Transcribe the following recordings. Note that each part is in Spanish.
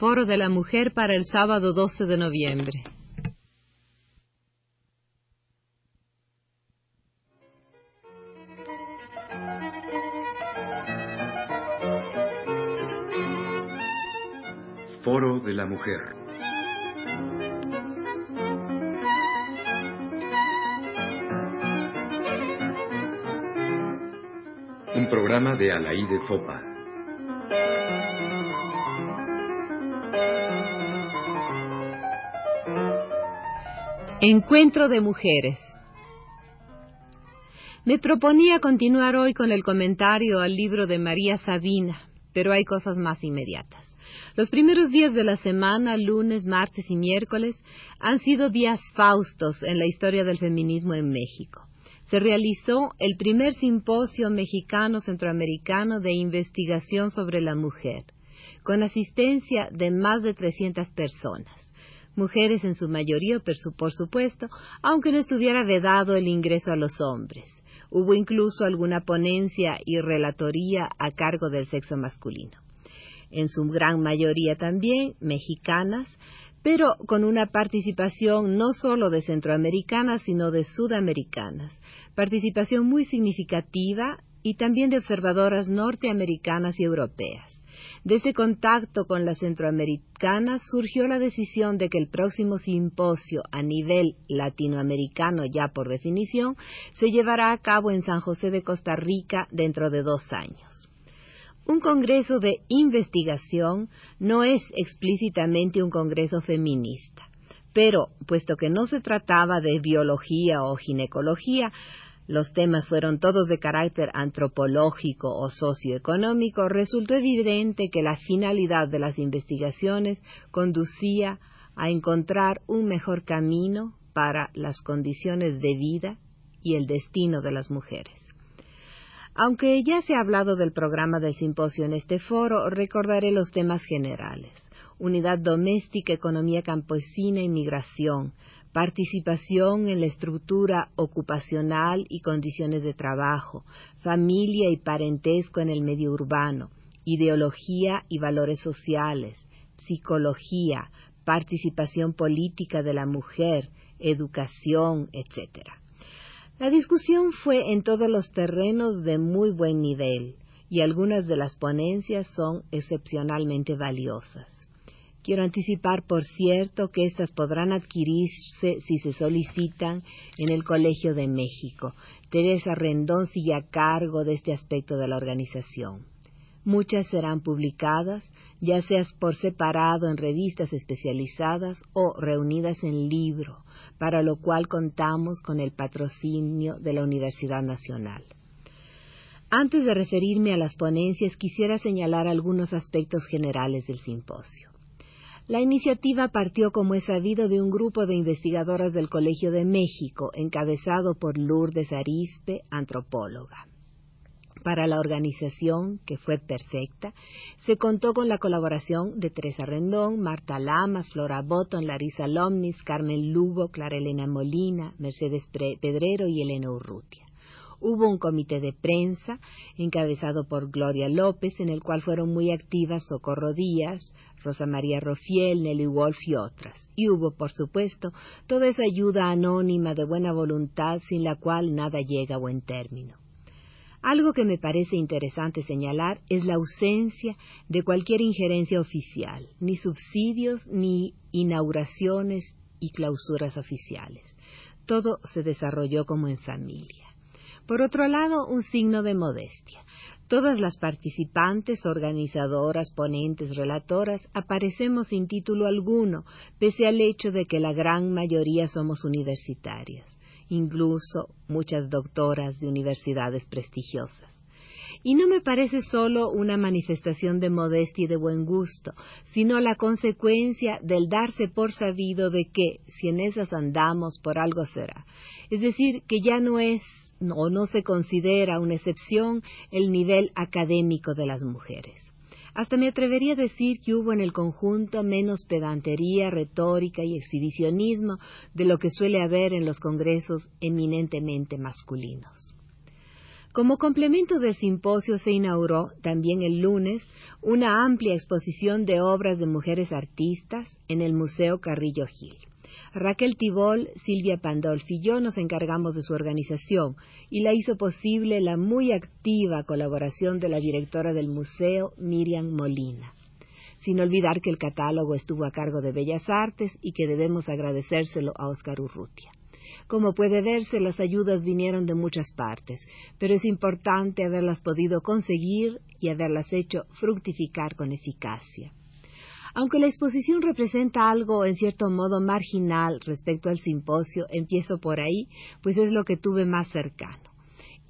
Foro de la Mujer para el sábado 12 de noviembre. Foro de la Mujer. Un programa de Alaí Fopa. Encuentro de mujeres. Me proponía continuar hoy con el comentario al libro de María Sabina, pero hay cosas más inmediatas. Los primeros días de la semana, lunes, martes y miércoles, han sido días faustos en la historia del feminismo en México. Se realizó el primer simposio mexicano-centroamericano de investigación sobre la mujer, con asistencia de más de 300 personas mujeres en su mayoría, por supuesto, aunque no estuviera vedado el ingreso a los hombres. Hubo incluso alguna ponencia y relatoría a cargo del sexo masculino en su gran mayoría también mexicanas, pero con una participación no solo de centroamericanas, sino de sudamericanas, participación muy significativa y también de observadoras norteamericanas y europeas. De ese contacto con las centroamericanas surgió la decisión de que el próximo simposio a nivel latinoamericano, ya por definición, se llevará a cabo en San José de Costa Rica dentro de dos años. Un congreso de investigación no es explícitamente un congreso feminista, pero puesto que no se trataba de biología o ginecología, los temas fueron todos de carácter antropológico o socioeconómico, resultó evidente que la finalidad de las investigaciones conducía a encontrar un mejor camino para las condiciones de vida y el destino de las mujeres. Aunque ya se ha hablado del programa del simposio en este foro, recordaré los temas generales. Unidad doméstica, economía campesina y migración, participación en la estructura ocupacional y condiciones de trabajo, familia y parentesco en el medio urbano, ideología y valores sociales, psicología, participación política de la mujer, educación, etc. La discusión fue en todos los terrenos de muy buen nivel y algunas de las ponencias son excepcionalmente valiosas. Quiero anticipar, por cierto, que éstas podrán adquirirse si se solicitan en el Colegio de México. Teresa Rendón sigue a cargo de este aspecto de la organización. Muchas serán publicadas, ya sea por separado en revistas especializadas o reunidas en libro, para lo cual contamos con el patrocinio de la Universidad Nacional. Antes de referirme a las ponencias, quisiera señalar algunos aspectos generales del simposio. La iniciativa partió, como es sabido, de un grupo de investigadoras del Colegio de México, encabezado por Lourdes Arispe, antropóloga. Para la organización, que fue perfecta, se contó con la colaboración de Teresa Rendón, Marta Lamas, Flora Botton, Larisa Lomnis, Carmen Lugo, Clara Elena Molina, Mercedes Pedrero y Elena Urrutia. Hubo un comité de prensa encabezado por Gloria López, en el cual fueron muy activas Socorro Díaz, Rosa María Rofiel, Nelly Wolf y otras. Y hubo, por supuesto, toda esa ayuda anónima de buena voluntad sin la cual nada llega a buen término. Algo que me parece interesante señalar es la ausencia de cualquier injerencia oficial, ni subsidios, ni inauguraciones y clausuras oficiales. Todo se desarrolló como en familia. Por otro lado, un signo de modestia. Todas las participantes, organizadoras, ponentes, relatoras, aparecemos sin título alguno, pese al hecho de que la gran mayoría somos universitarias incluso muchas doctoras de universidades prestigiosas. Y no me parece solo una manifestación de modestia y de buen gusto, sino la consecuencia del darse por sabido de que, si en esas andamos, por algo será. Es decir, que ya no es o no se considera una excepción el nivel académico de las mujeres. Hasta me atrevería a decir que hubo en el conjunto menos pedantería, retórica y exhibicionismo de lo que suele haber en los congresos eminentemente masculinos. Como complemento del simposio se inauguró también el lunes una amplia exposición de obras de mujeres artistas en el Museo Carrillo Gil. Raquel Tibol, Silvia Pandolfi y yo nos encargamos de su organización y la hizo posible la muy activa colaboración de la directora del museo, Miriam Molina. Sin olvidar que el catálogo estuvo a cargo de Bellas Artes y que debemos agradecérselo a Oscar Urrutia. Como puede verse, las ayudas vinieron de muchas partes, pero es importante haberlas podido conseguir y haberlas hecho fructificar con eficacia. Aunque la exposición representa algo en cierto modo marginal respecto al simposio, empiezo por ahí, pues es lo que tuve más cercano.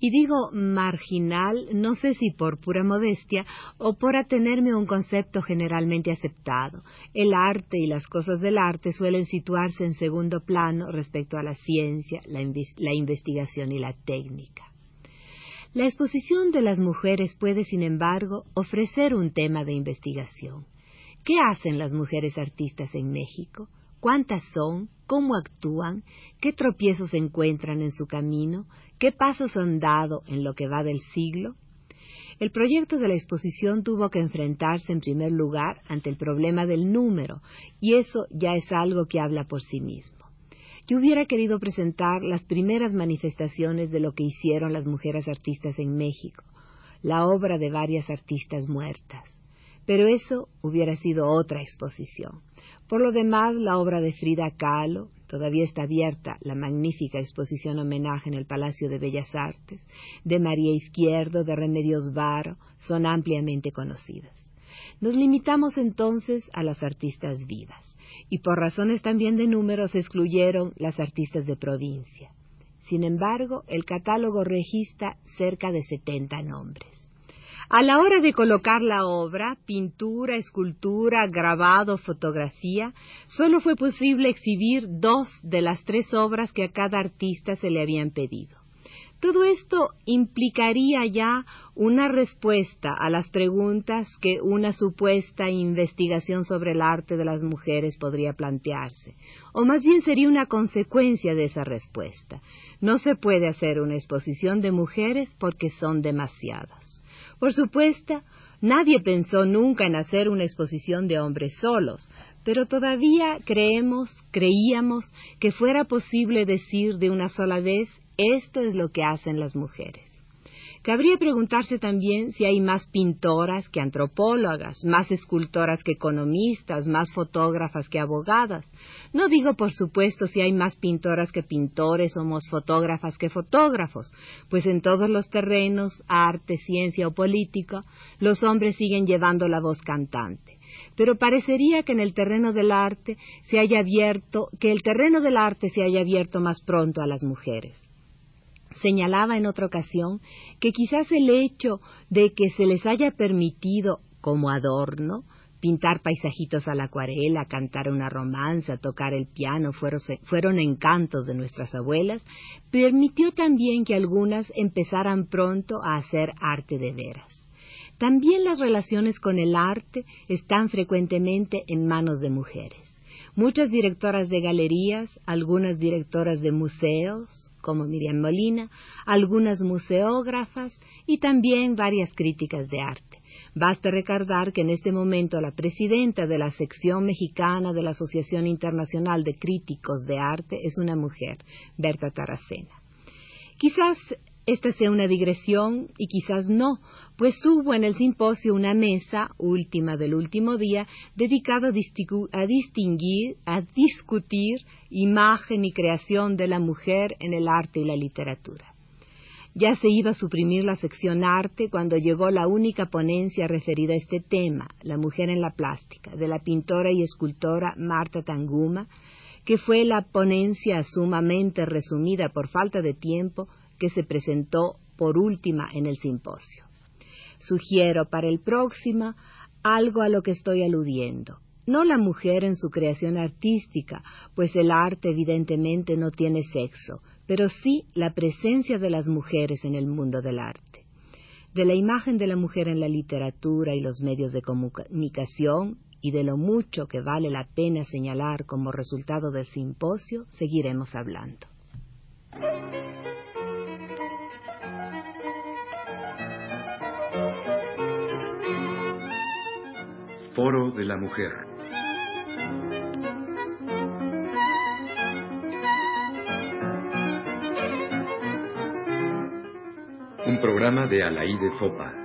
Y digo marginal, no sé si por pura modestia o por atenerme a un concepto generalmente aceptado. El arte y las cosas del arte suelen situarse en segundo plano respecto a la ciencia, la, la investigación y la técnica. La exposición de las mujeres puede, sin embargo, ofrecer un tema de investigación. ¿Qué hacen las mujeres artistas en México? ¿Cuántas son? ¿Cómo actúan? ¿Qué tropiezos encuentran en su camino? ¿Qué pasos han dado en lo que va del siglo? El proyecto de la exposición tuvo que enfrentarse en primer lugar ante el problema del número, y eso ya es algo que habla por sí mismo. Yo hubiera querido presentar las primeras manifestaciones de lo que hicieron las mujeres artistas en México, la obra de varias artistas muertas. Pero eso hubiera sido otra exposición. Por lo demás, la obra de Frida Kahlo, todavía está abierta la magnífica exposición homenaje en el Palacio de Bellas Artes, de María Izquierdo, de Remedios Varo, son ampliamente conocidas. Nos limitamos entonces a las artistas vivas, y por razones también de números excluyeron las artistas de provincia. Sin embargo, el catálogo registra cerca de 70 nombres. A la hora de colocar la obra, pintura, escultura, grabado, fotografía, solo fue posible exhibir dos de las tres obras que a cada artista se le habían pedido. Todo esto implicaría ya una respuesta a las preguntas que una supuesta investigación sobre el arte de las mujeres podría plantearse, o más bien sería una consecuencia de esa respuesta. No se puede hacer una exposición de mujeres porque son demasiadas. Por supuesto, nadie pensó nunca en hacer una exposición de hombres solos, pero todavía creemos, creíamos que fuera posible decir de una sola vez esto es lo que hacen las mujeres. Cabría preguntarse también si hay más pintoras que antropólogas, más escultoras que economistas, más fotógrafas que abogadas. No digo, por supuesto, si hay más pintoras que pintores o más fotógrafas que fotógrafos, pues en todos los terrenos, arte, ciencia o política, los hombres siguen llevando la voz cantante pero parecería que en el terreno del arte se haya abierto, que el terreno del arte se haya abierto más pronto a las mujeres señalaba en otra ocasión que quizás el hecho de que se les haya permitido, como adorno, pintar paisajitos a la acuarela, cantar una romanza, tocar el piano, fueron, fueron, encantos de nuestras abuelas, permitió también que algunas empezaran pronto a hacer arte de veras. También las relaciones con el arte están frecuentemente en manos de mujeres. Muchas directoras de galerías, algunas directoras de museos, como Miriam Molina, algunas museógrafas y también varias críticas de arte. Basta recordar que en este momento la presidenta de la sección mexicana de la Asociación Internacional de Críticos de Arte es una mujer, Berta Taracena. Quizás esta sea una digresión y quizás no, pues hubo en el simposio una mesa, última del último día, dedicada a, distinguir, a discutir imagen y creación de la mujer en el arte y la literatura. Ya se iba a suprimir la sección arte cuando llegó la única ponencia referida a este tema, la mujer en la plástica, de la pintora y escultora Marta Tanguma, que fue la ponencia sumamente resumida por falta de tiempo que se presentó por última en el simposio. Sugiero para el próximo algo a lo que estoy aludiendo. No la mujer en su creación artística, pues el arte evidentemente no tiene sexo, pero sí la presencia de las mujeres en el mundo del arte. De la imagen de la mujer en la literatura y los medios de comunicación y de lo mucho que vale la pena señalar como resultado del simposio, seguiremos hablando. Foro de la Mujer. Un programa de Alaí de Fopa.